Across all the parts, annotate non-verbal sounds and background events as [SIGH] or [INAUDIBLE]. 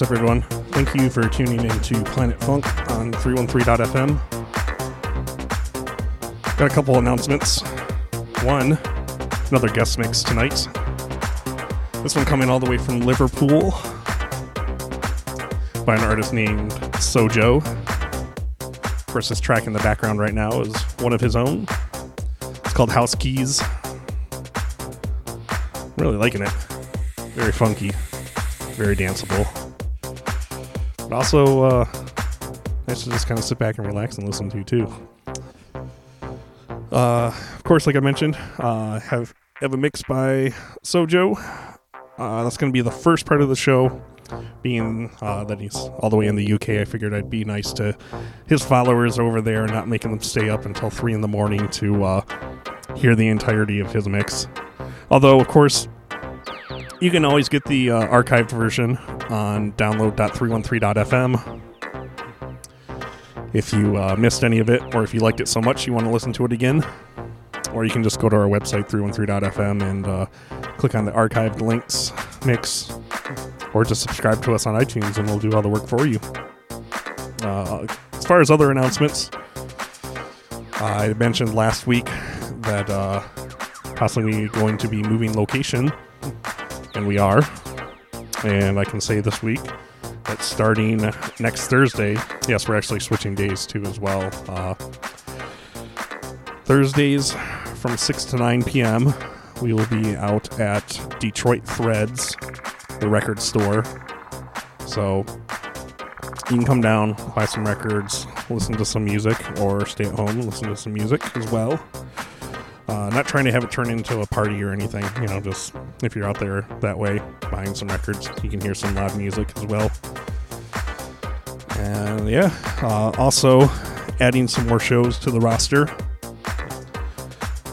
What's up, everyone? Thank you for tuning in to Planet Funk on 313.fm. Got a couple announcements. One, another guest mix tonight. This one coming all the way from Liverpool by an artist named Sojo. Of course, this track in the background right now is one of his own. It's called House Keys. Really liking it. Very funky, very danceable. But also, uh, nice to just kind of sit back and relax and listen to too. Uh, of course, like I mentioned, uh, have have a mix by Sojo. Uh, that's going to be the first part of the show, being uh, that he's all the way in the UK. I figured I'd be nice to his followers over there, not making them stay up until three in the morning to uh, hear the entirety of his mix. Although, of course, you can always get the uh, archived version on download.313.fm. If you uh, missed any of it, or if you liked it so much you want to listen to it again, or you can just go to our website, 313.fm, and uh, click on the archived links mix, or just subscribe to us on iTunes, and we'll do all the work for you. Uh, as far as other announcements, I mentioned last week that uh, possibly going to be moving location and we are. And I can say this week that starting next Thursday, yes, we're actually switching days too as well. Uh, Thursdays from 6 to 9 p.m., we will be out at Detroit Threads, the record store. So you can come down, buy some records, listen to some music, or stay at home listen to some music as well. Uh, not trying to have it turn into a party or anything. You know, just if you're out there that way buying some records, you can hear some live music as well. And yeah, uh, also adding some more shows to the roster.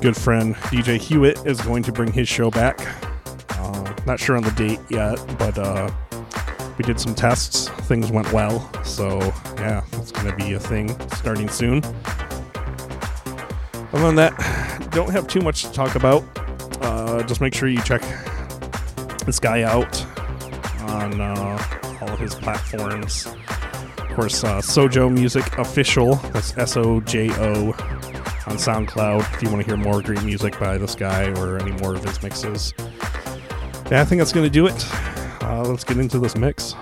Good friend DJ Hewitt is going to bring his show back. Uh, not sure on the date yet, but uh, we did some tests. Things went well. So yeah, it's going to be a thing starting soon. Other than that, don't have too much to talk about. Uh, just make sure you check this guy out on uh, all of his platforms. Of course, uh, Sojo Music Official. That's S O J O on SoundCloud. If you want to hear more great music by this guy or any more of his mixes. Yeah, I think that's going to do it. Uh, let's get into this mix.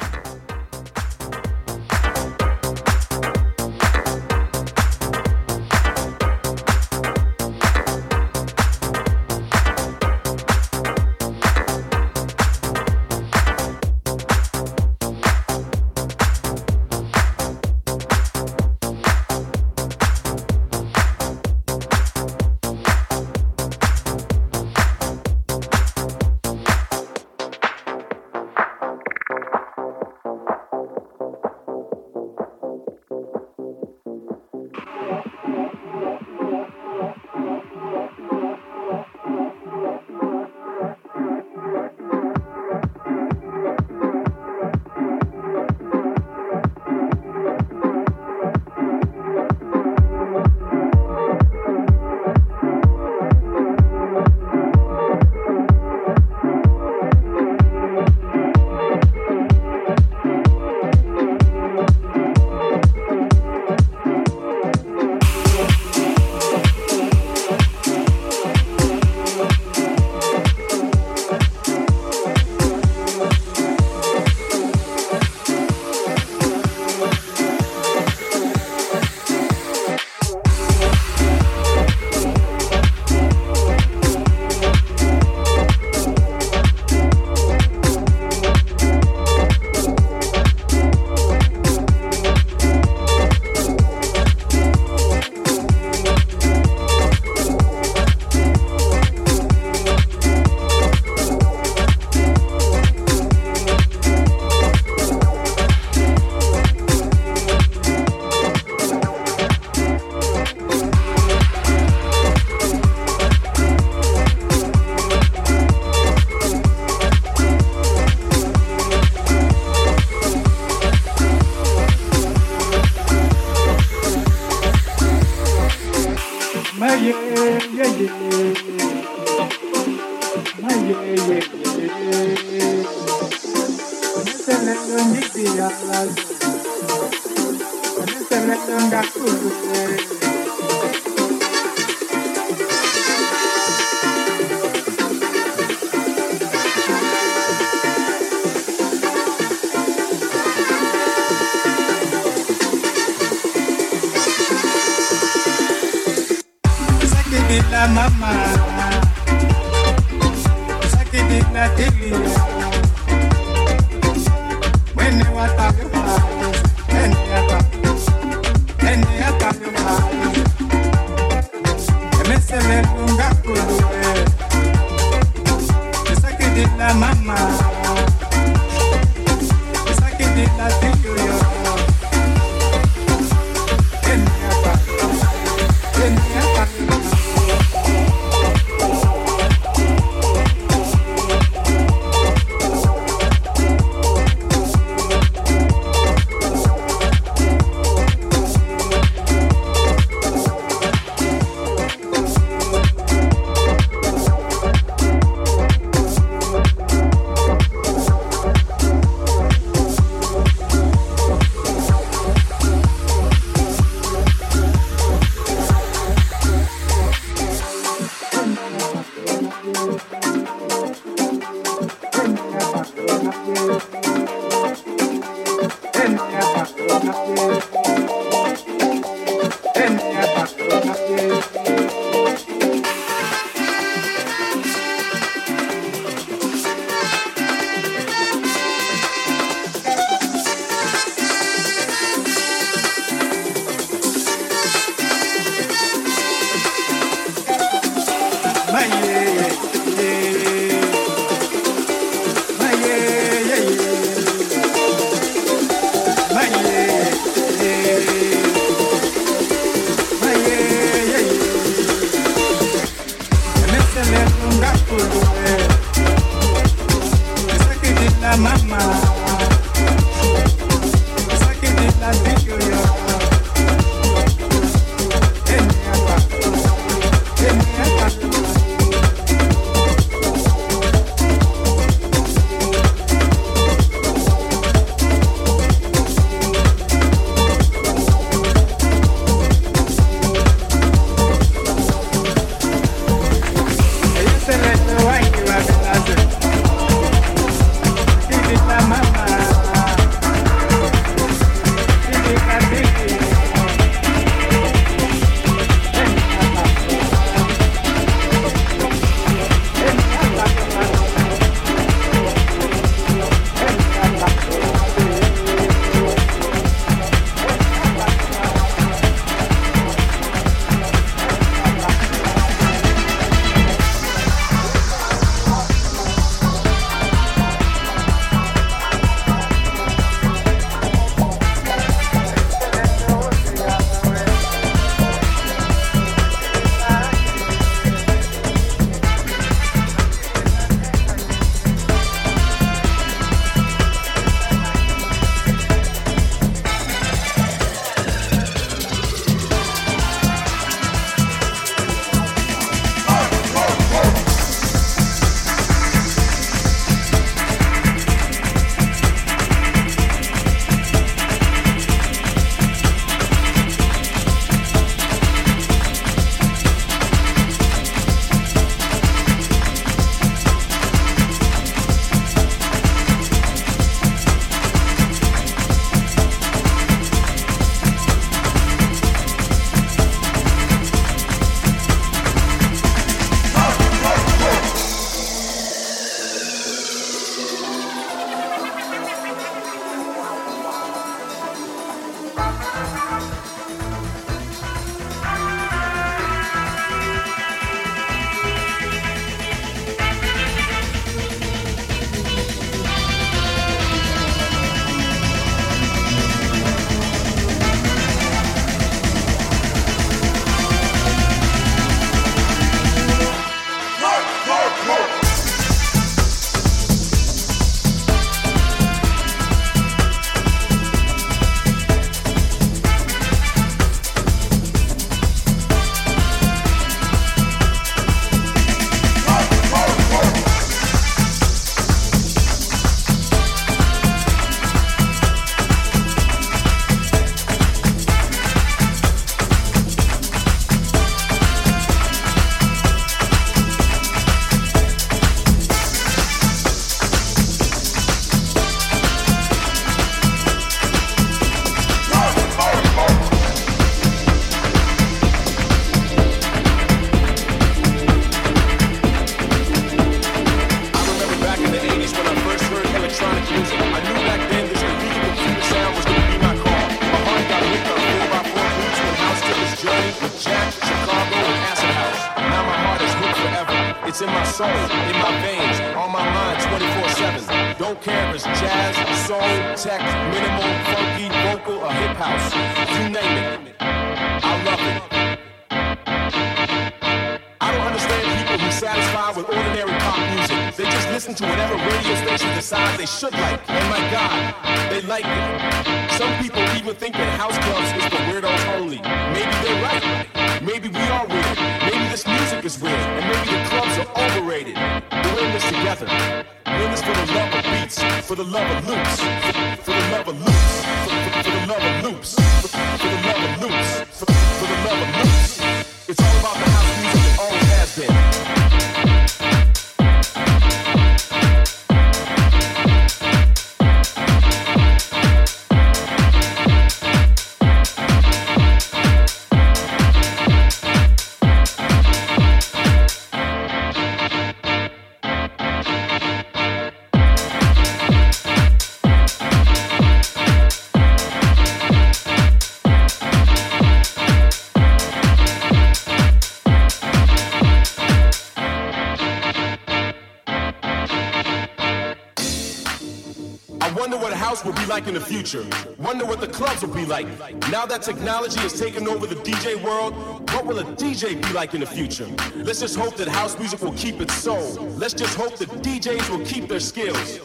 The future. Wonder what the clubs will be like. Now that technology has taken over the DJ world, what will a DJ be like in the future? Let's just hope that house music will keep its soul. Let's just hope that DJs will keep their skills.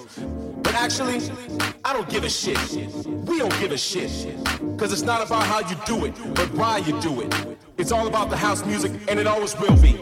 But actually, I don't give a shit. We don't give a shit. Cause it's not about how you do it, but why you do it. It's all about the house music, and it always will be.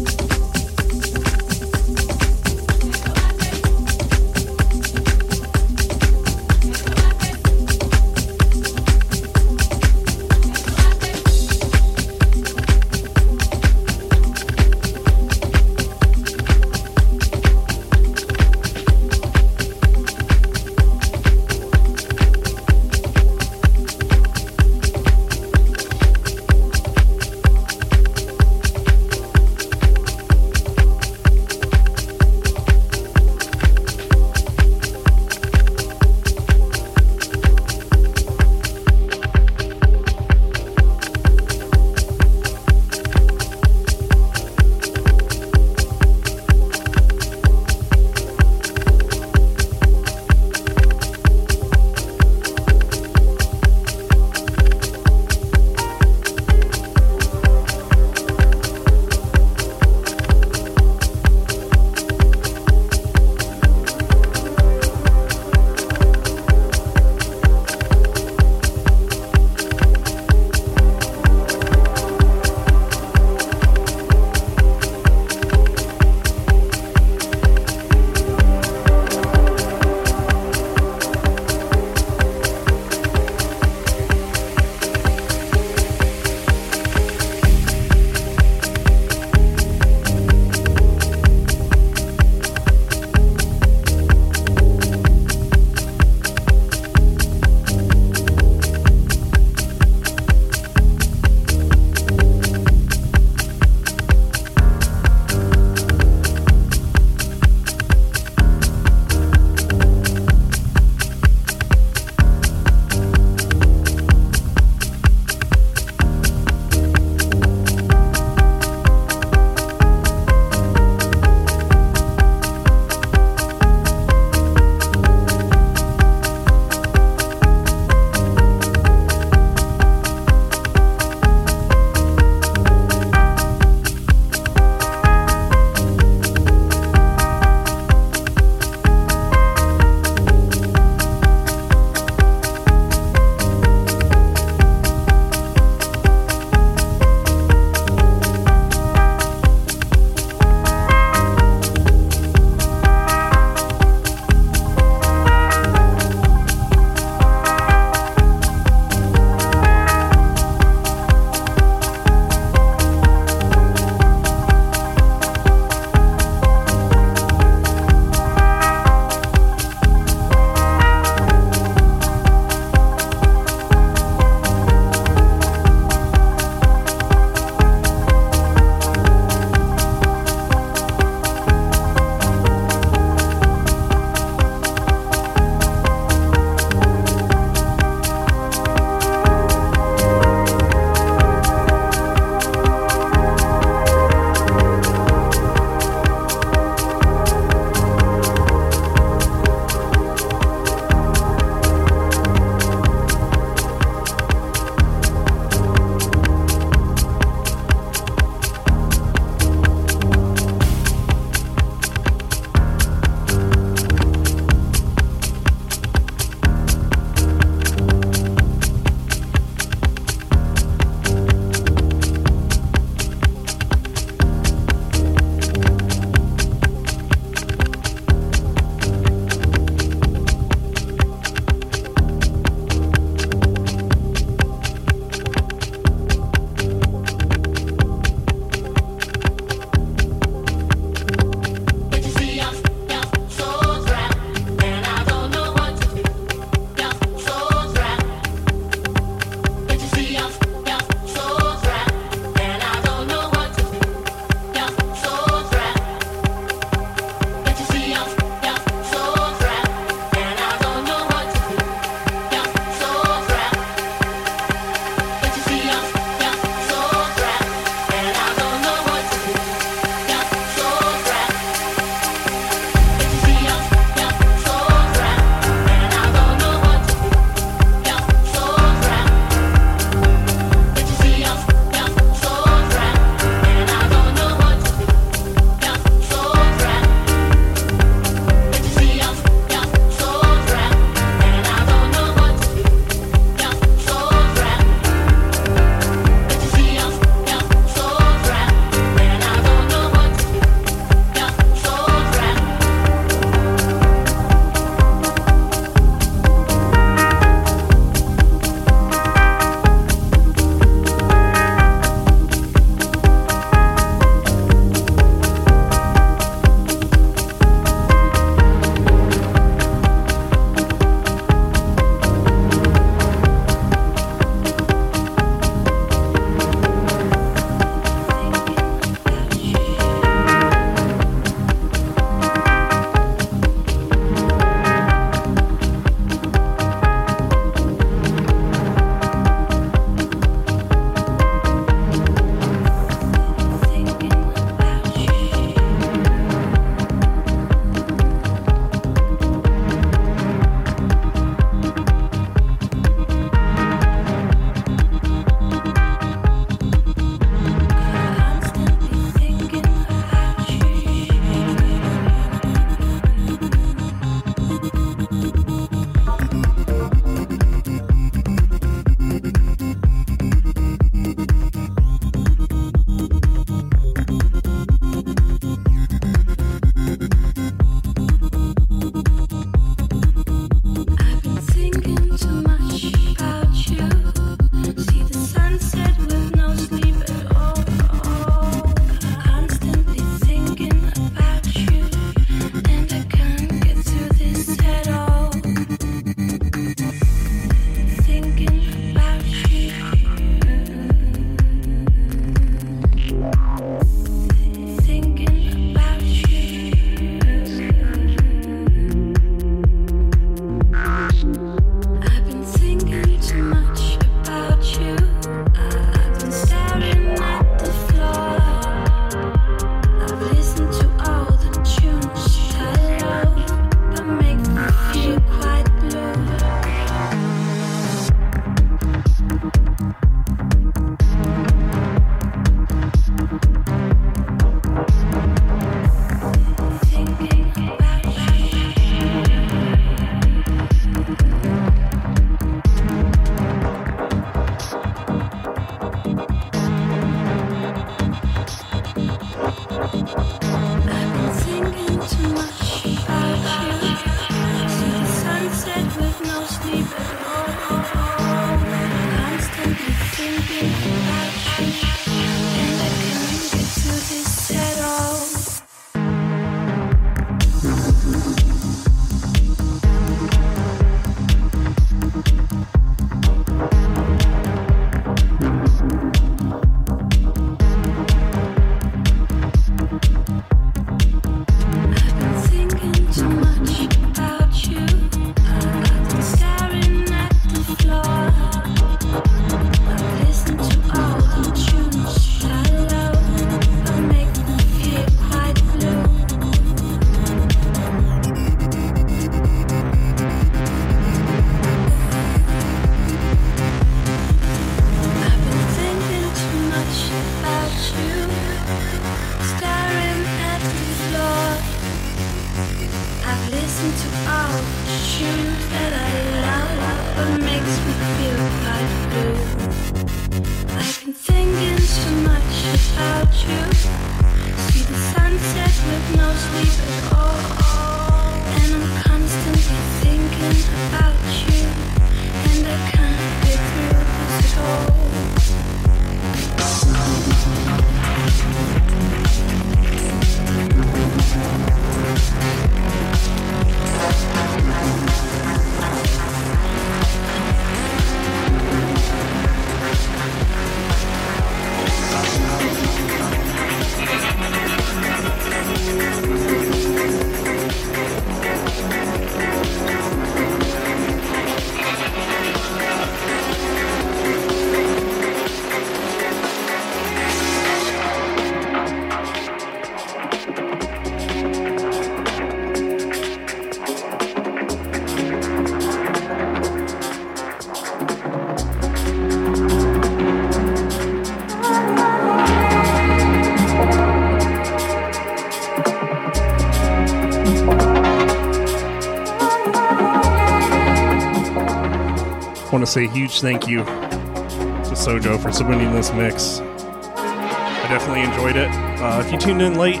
Say huge thank you to Sojo for submitting this mix. I definitely enjoyed it. Uh, if you tuned in late,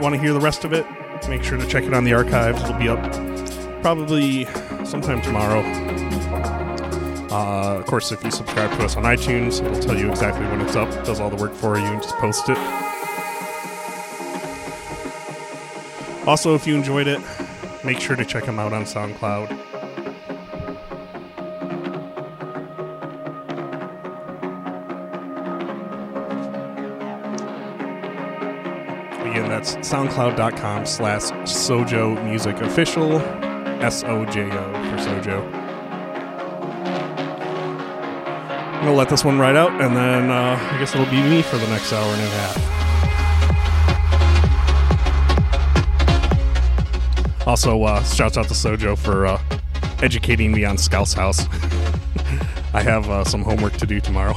want to hear the rest of it, make sure to check it on the archives. It'll be up probably sometime tomorrow. Uh, of course, if you subscribe to us on iTunes, it'll tell you exactly when it's up. Does all the work for you and just post it. Also, if you enjoyed it, make sure to check them out on SoundCloud. soundcloud.com slash Sojo Music Official, S O J O for Sojo. I'm to let this one ride out, and then uh, I guess it'll be me for the next hour and a half. Also, uh, shouts out to Sojo for uh, educating me on Scouse House. [LAUGHS] I have uh, some homework to do tomorrow.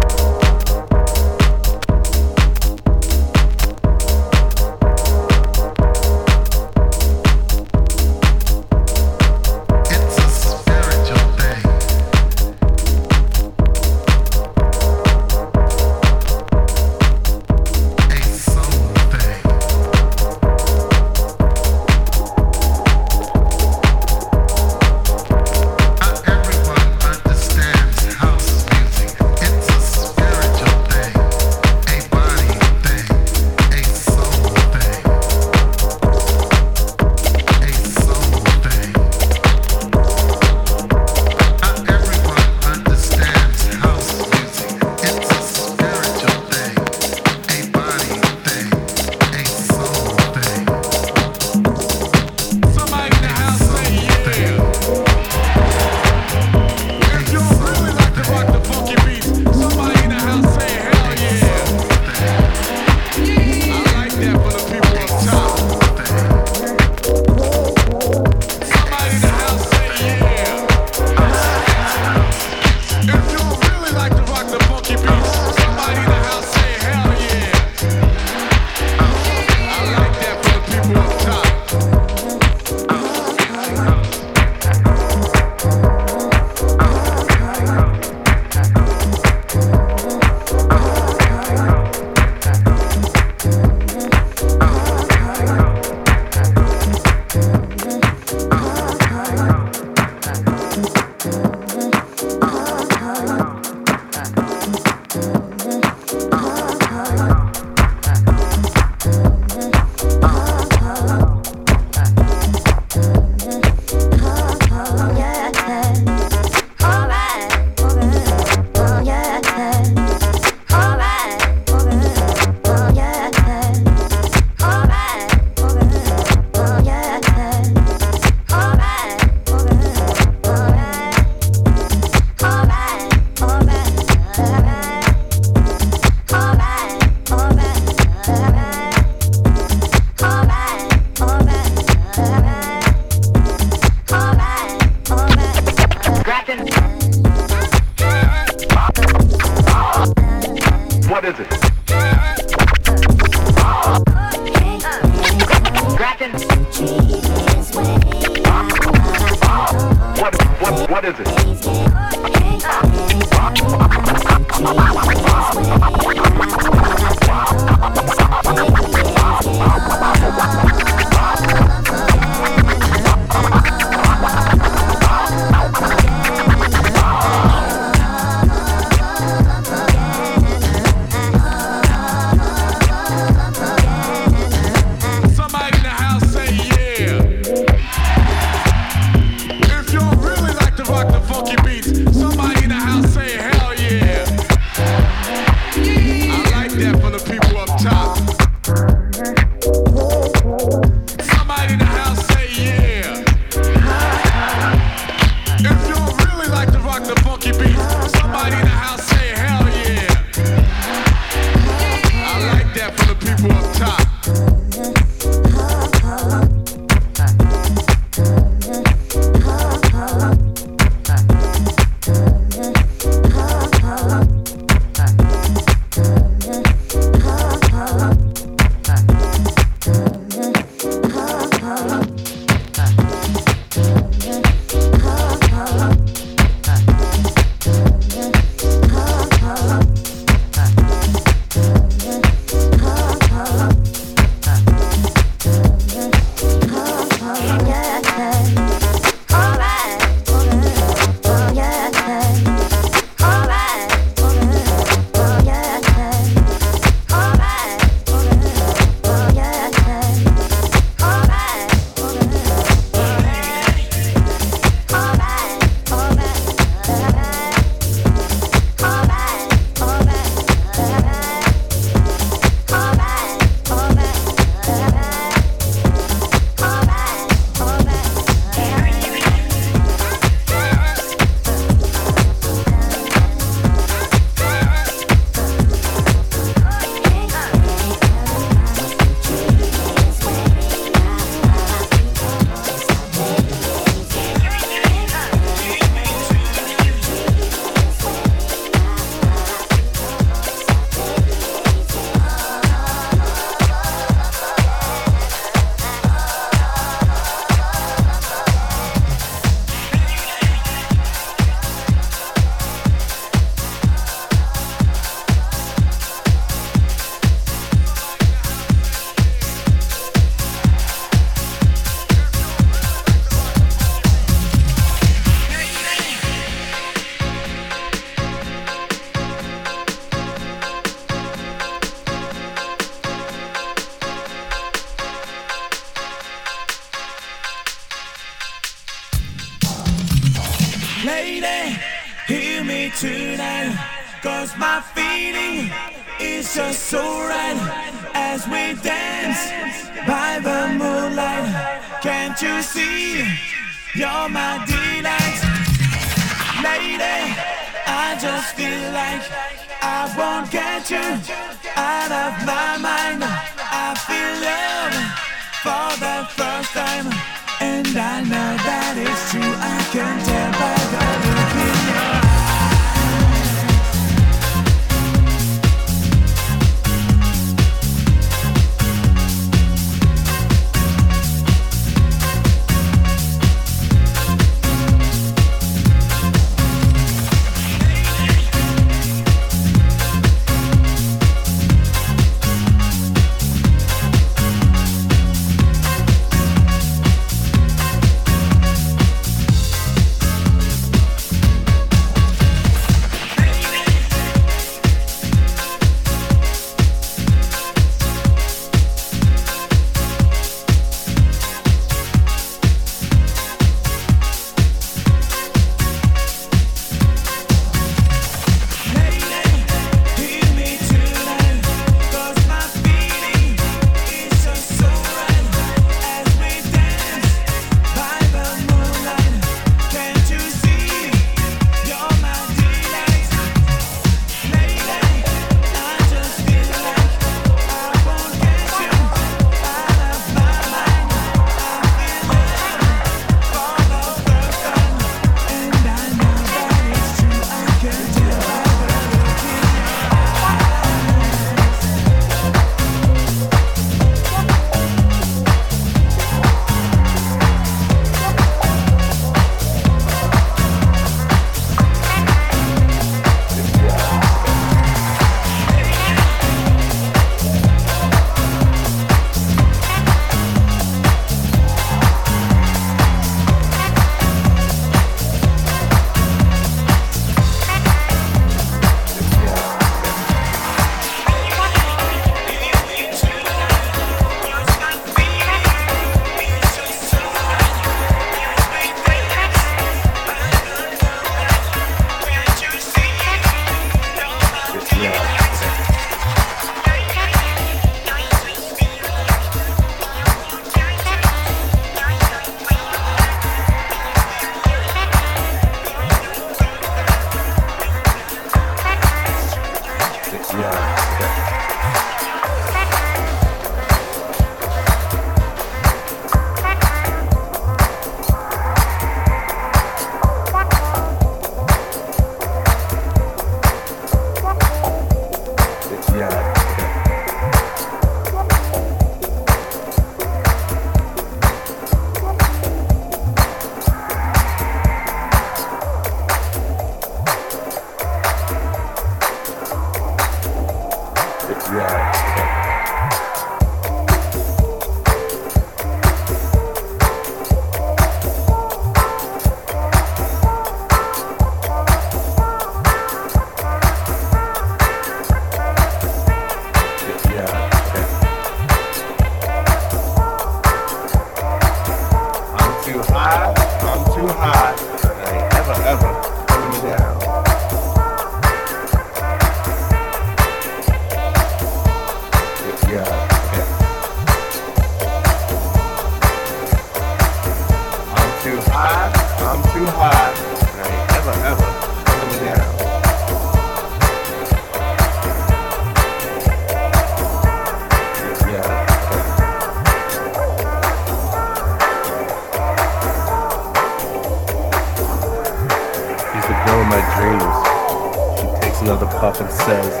céus.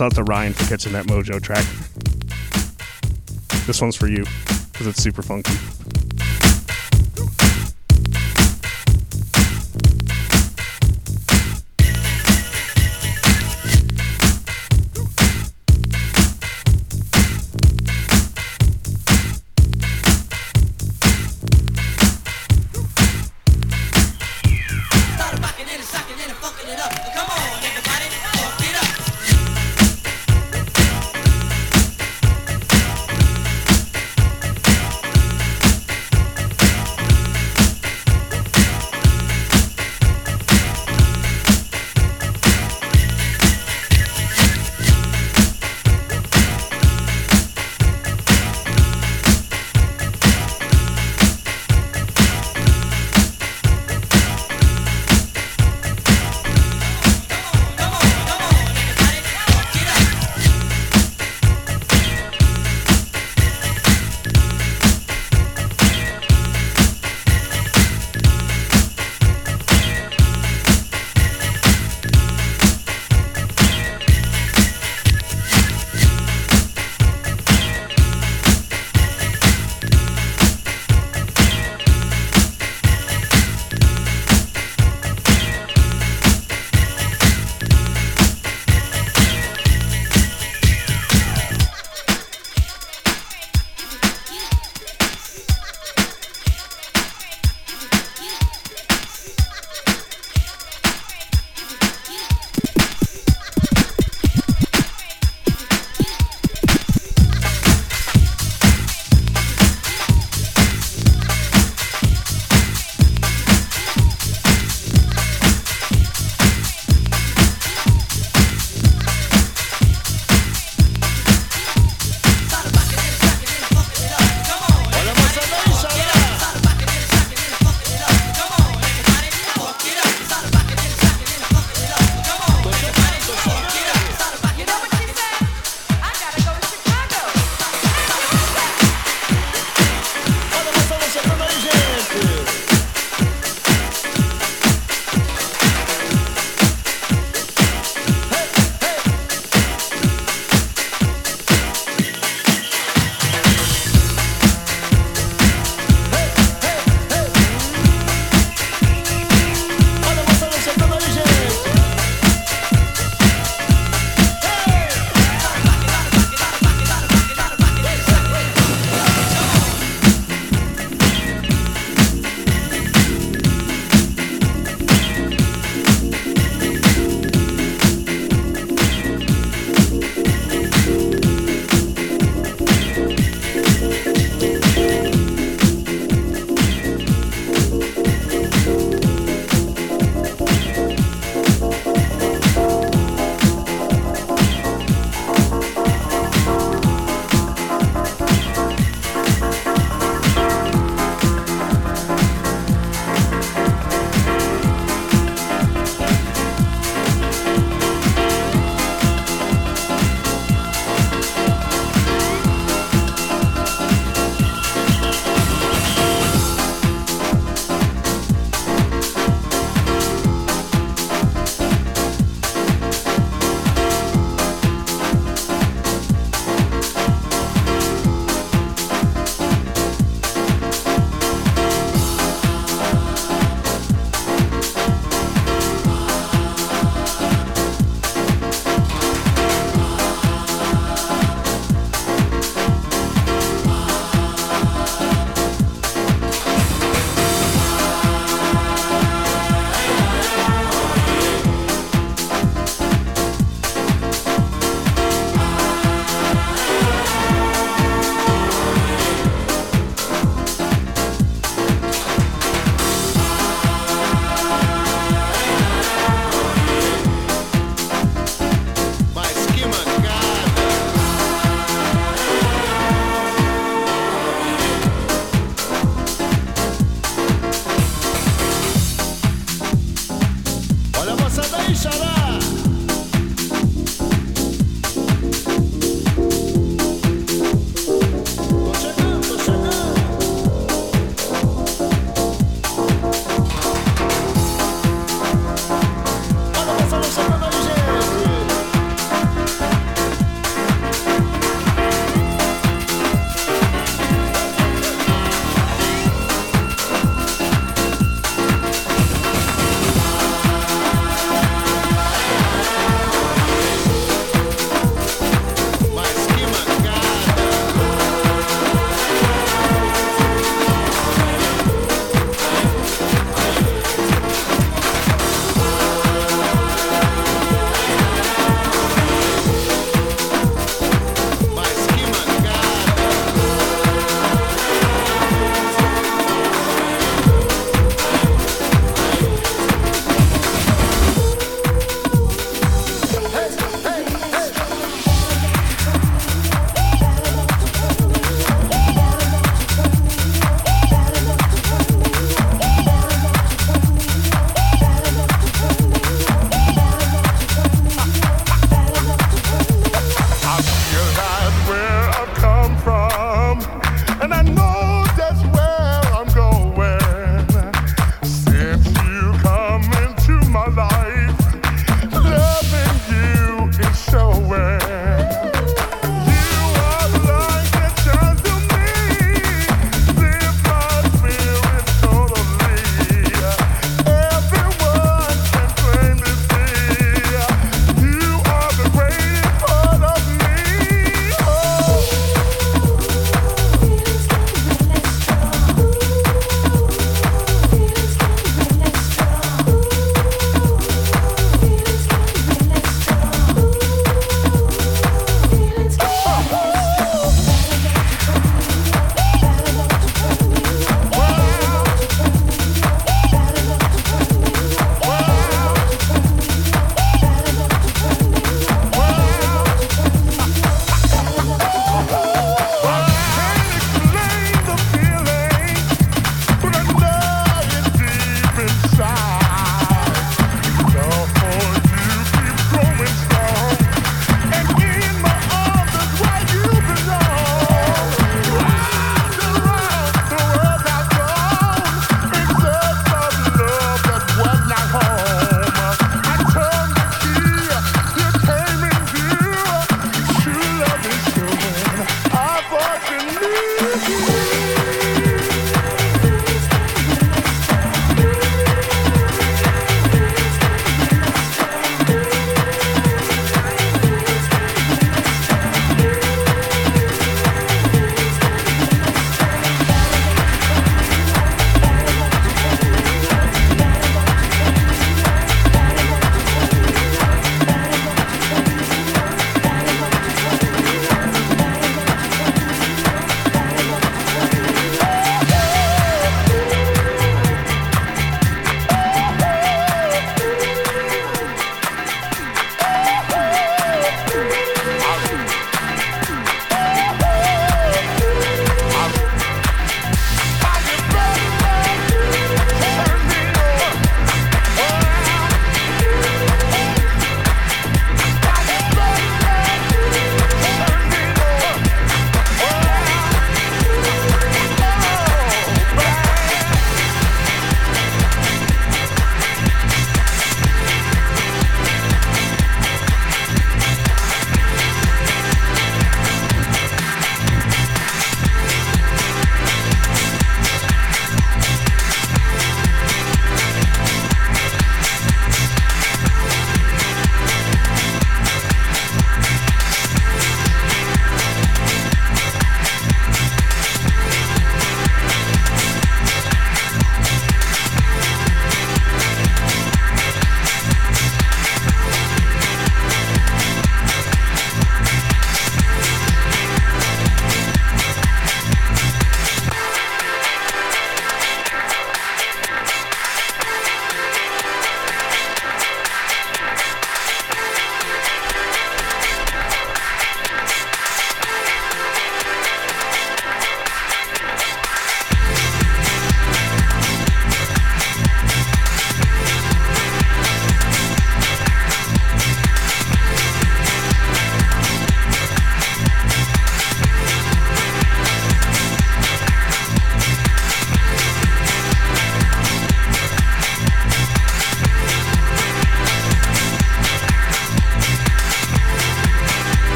Shouts out to Ryan for catching that mojo track. This one's for you because it's super funky.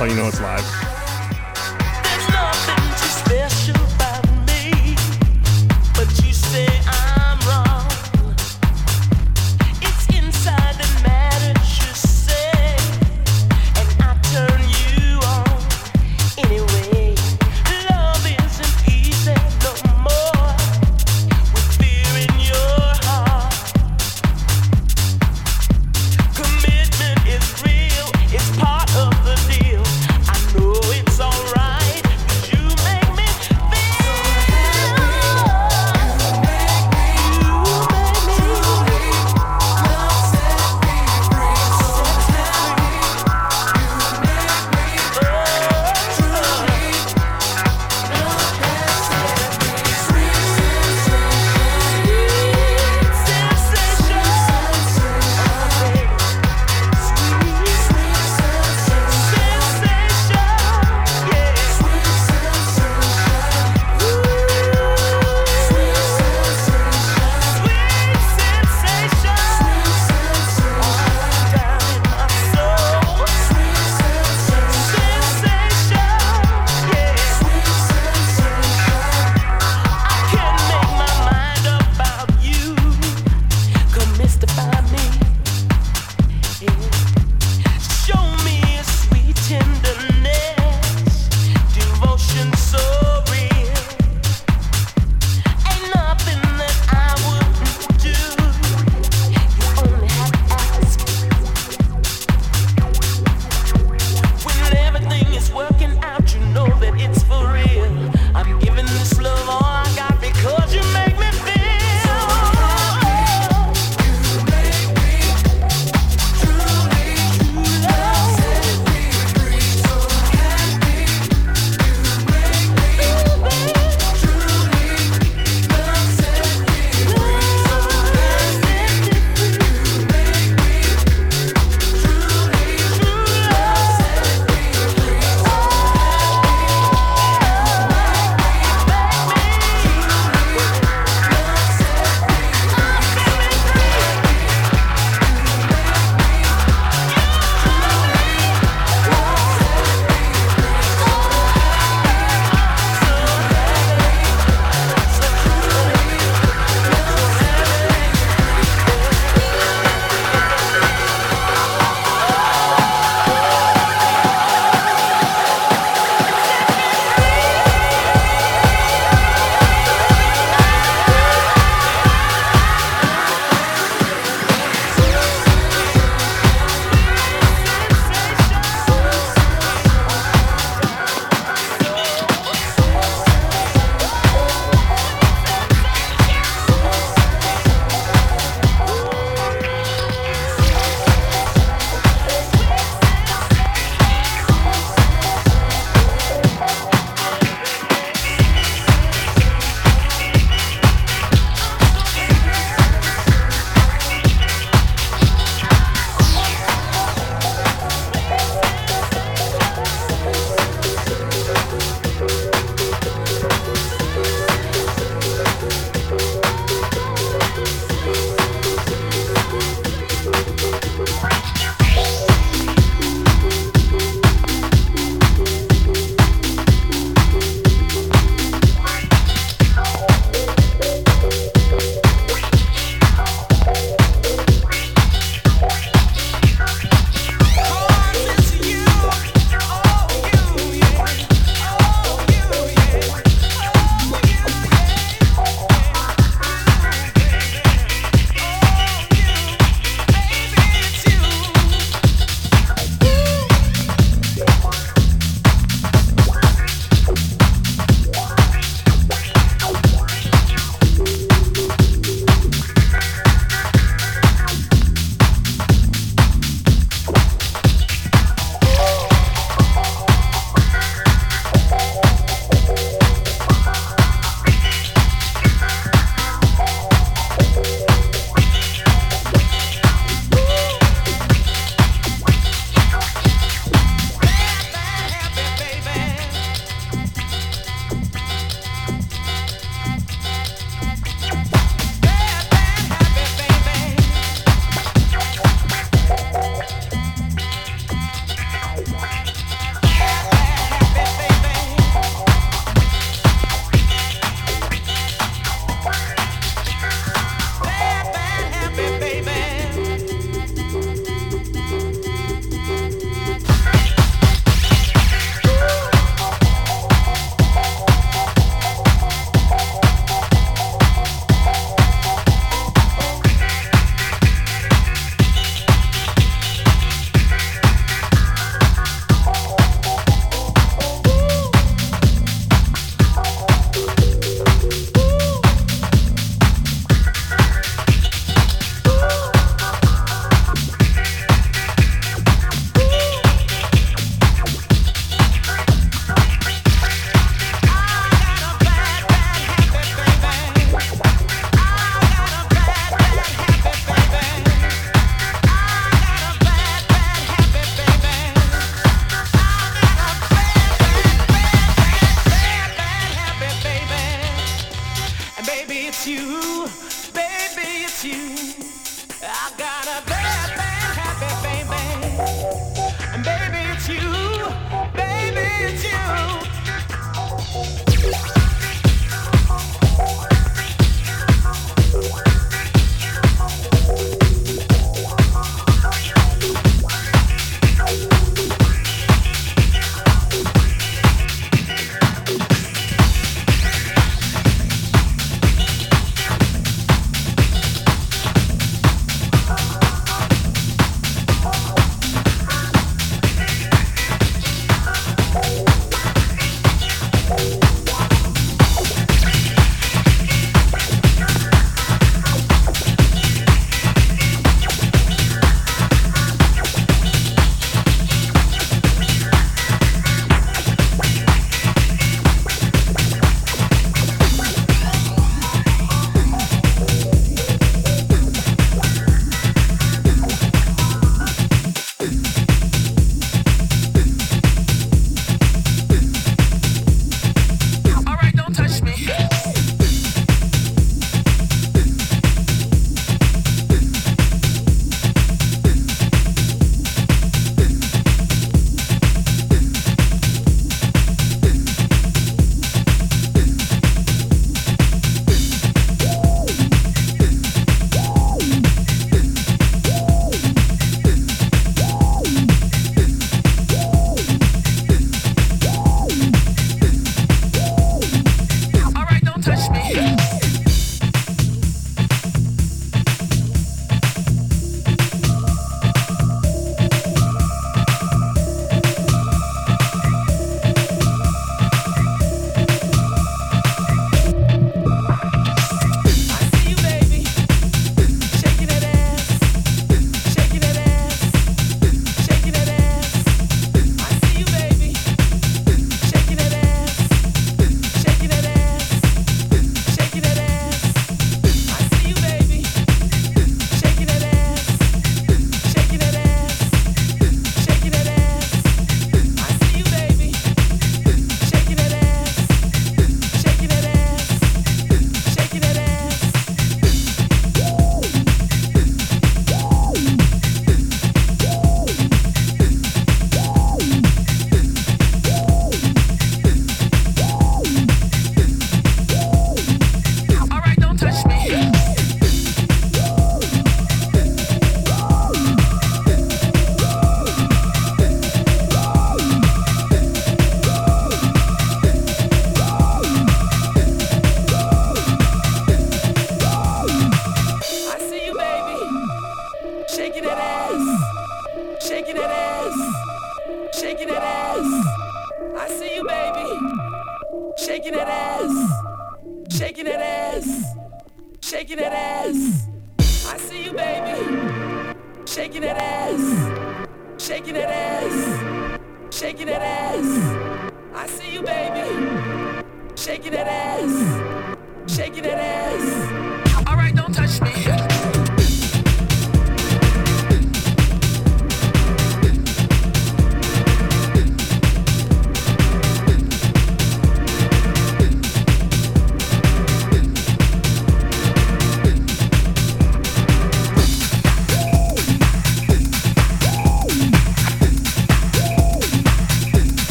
How you know it's live.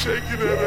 shaking it.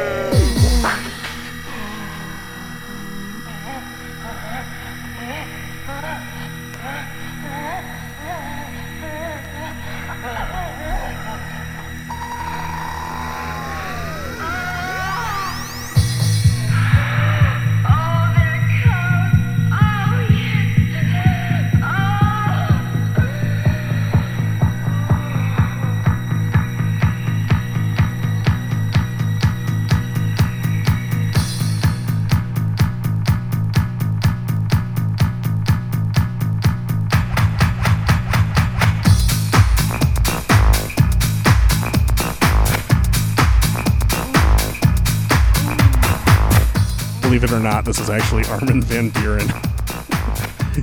This is actually Armin van Buuren.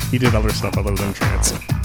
[LAUGHS] he did other stuff other than trance.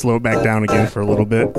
Slow it back down again for a little bit.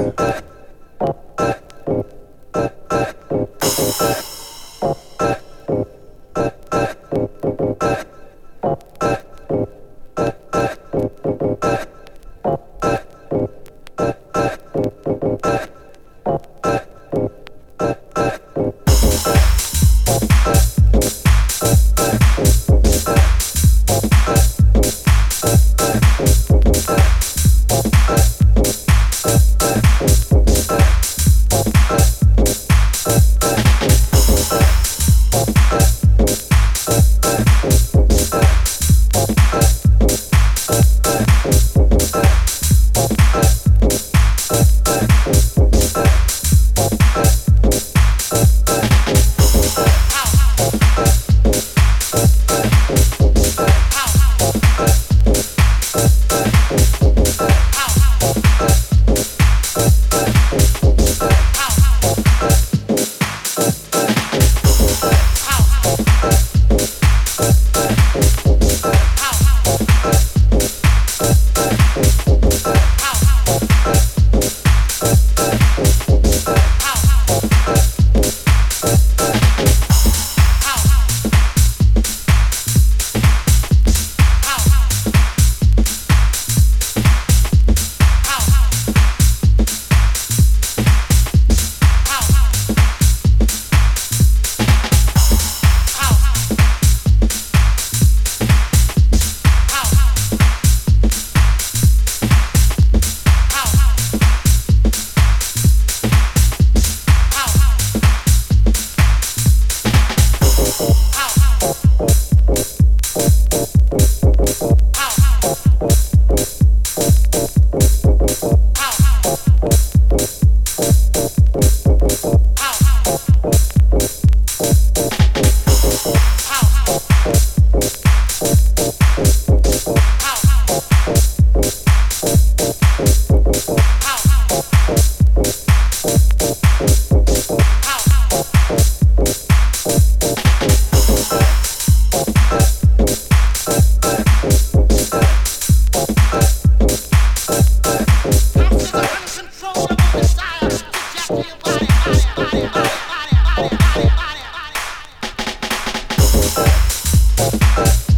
Thank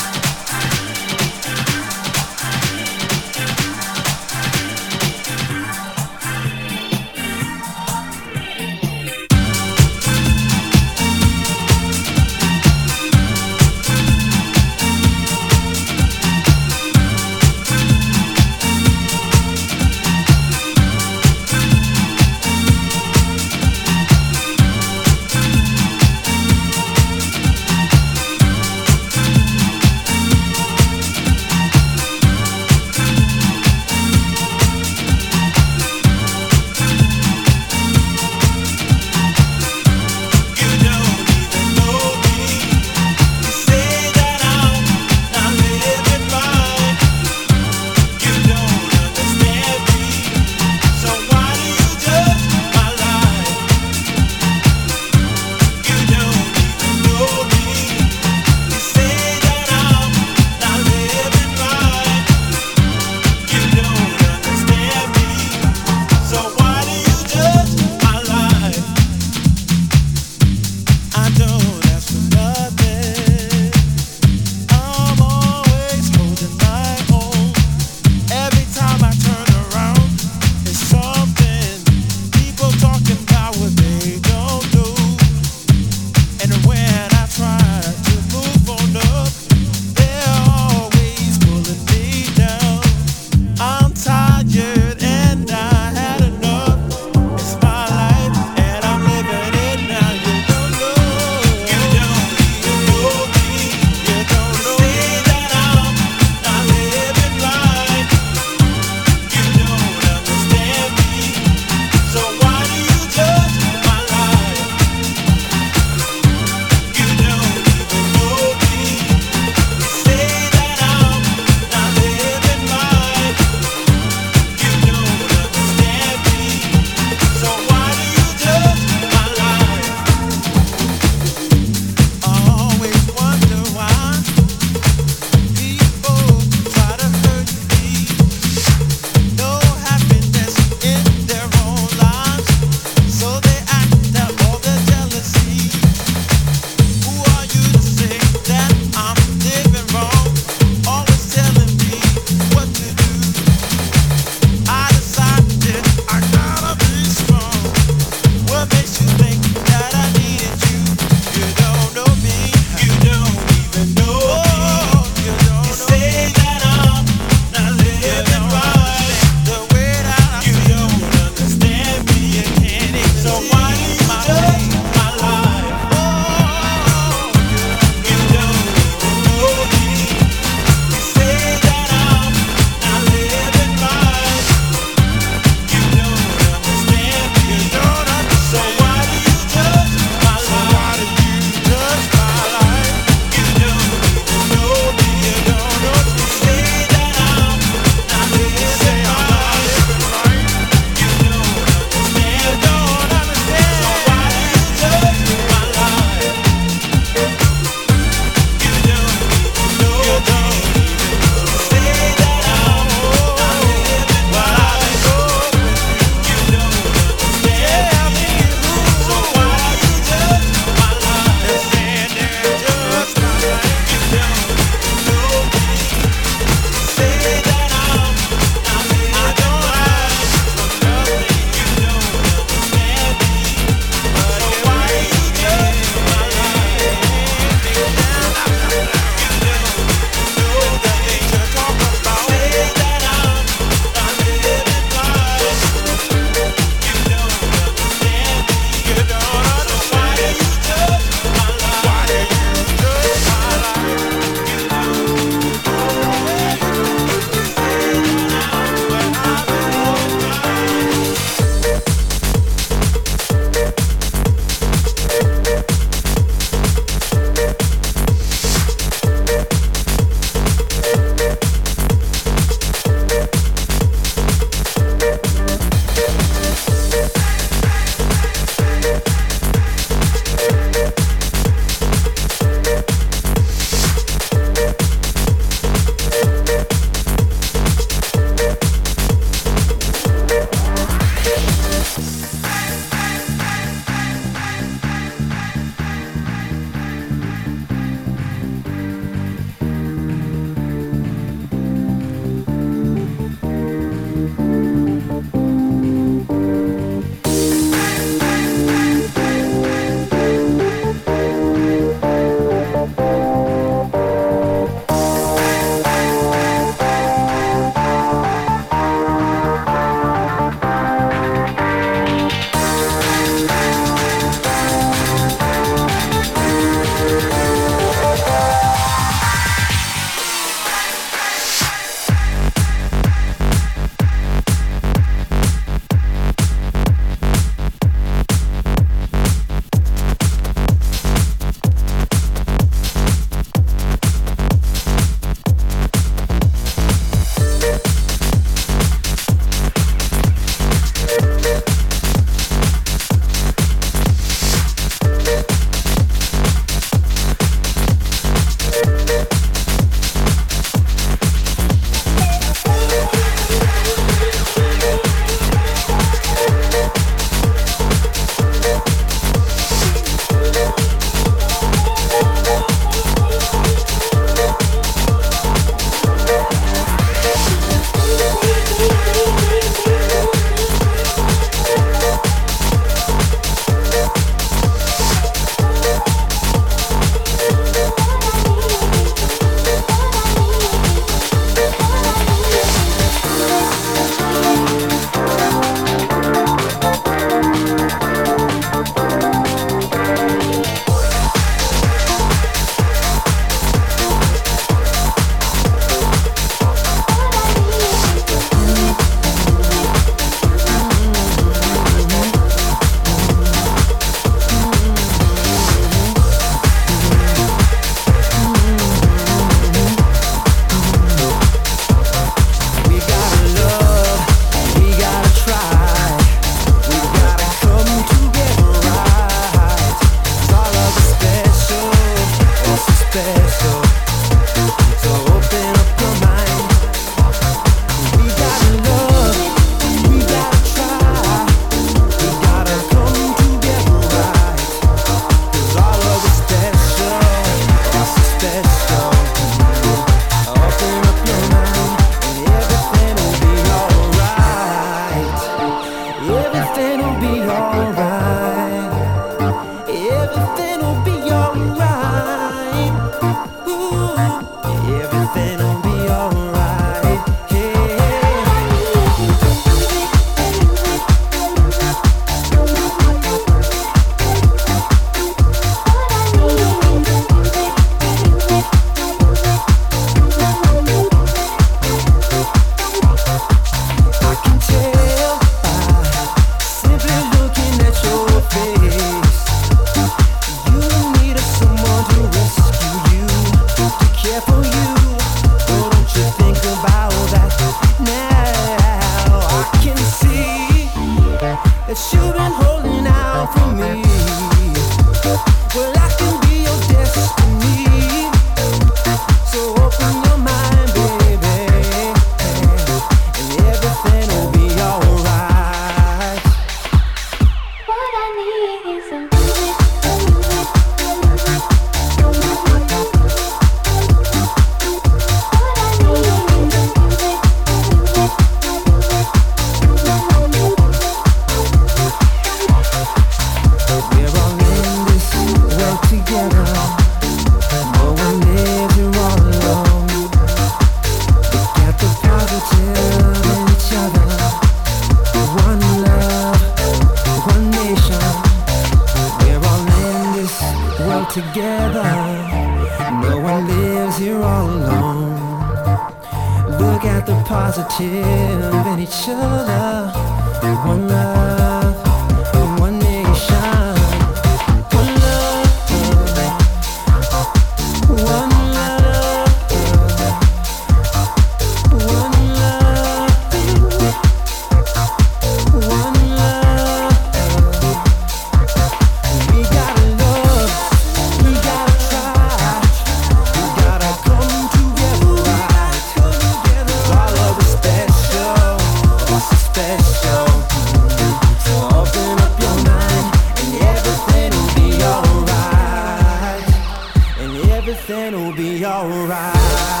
everything will be alright.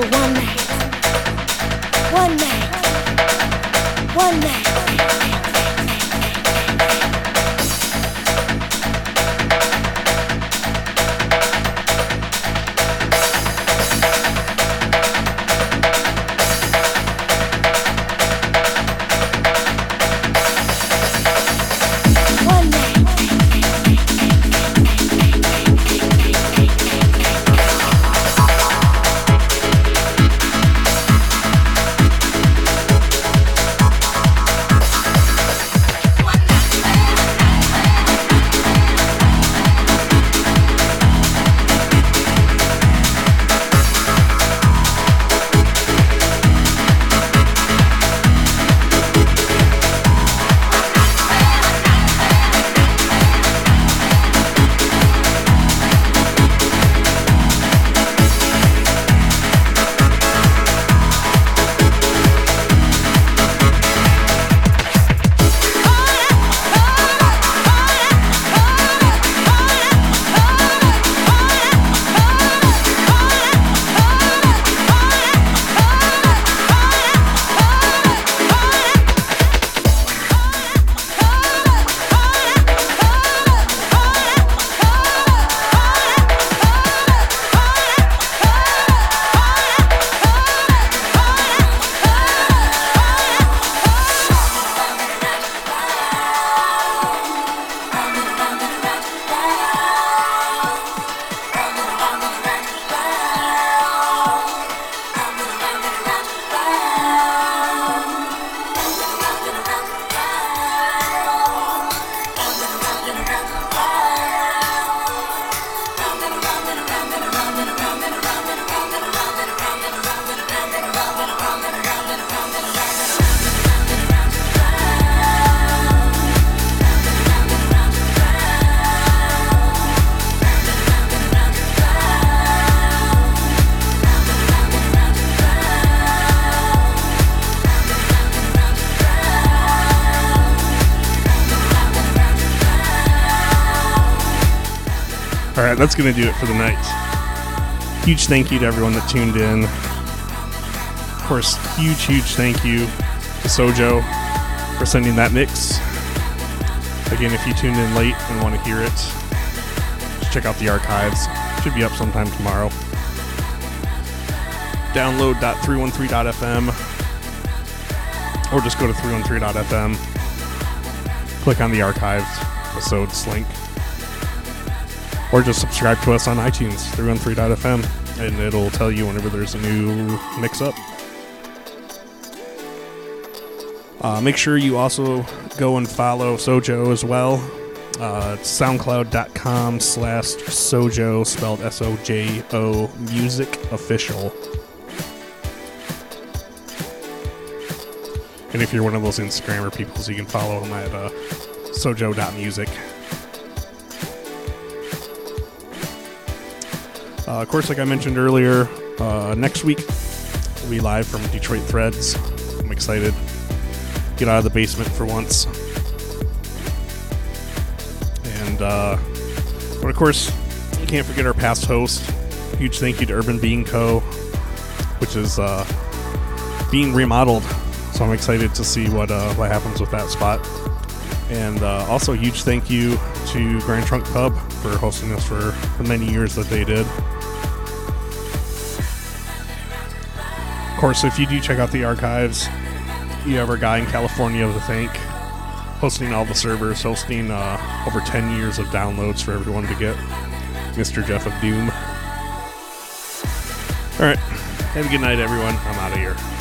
For one night. One night. One night. That's going to do it for the night. Huge thank you to everyone that tuned in. Of course, huge, huge thank you to Sojo for sending that mix. Again, if you tuned in late and want to hear it, just check out the archives. Should be up sometime tomorrow. Download.313.fm or just go to 313.fm. Click on the archives episodes link. Or just subscribe to us on iTunes, 313.fm, and it'll tell you whenever there's a new mix up. Uh, make sure you also go and follow Sojo as well. Uh, soundcloud.com slash Sojo, spelled S O J O, music official. And if you're one of those Instagrammer people, you can follow them at uh, sojo.music. of course, like I mentioned earlier, uh, next week be live from Detroit Threads. I'm excited. Get out of the basement for once. And, uh, but of course, can't forget our past host. Huge thank you to Urban Bean Co., which is uh, being remodeled. So I'm excited to see what uh, what happens with that spot. And uh, also, huge thank you to Grand Trunk Pub for hosting us for the many years that they did. Course, if you do check out the archives, you have our guy in California to thank, hosting all the servers, hosting uh, over 10 years of downloads for everyone to get. Mr. Jeff of Doom. All right. Have a good night, everyone. I'm out of here.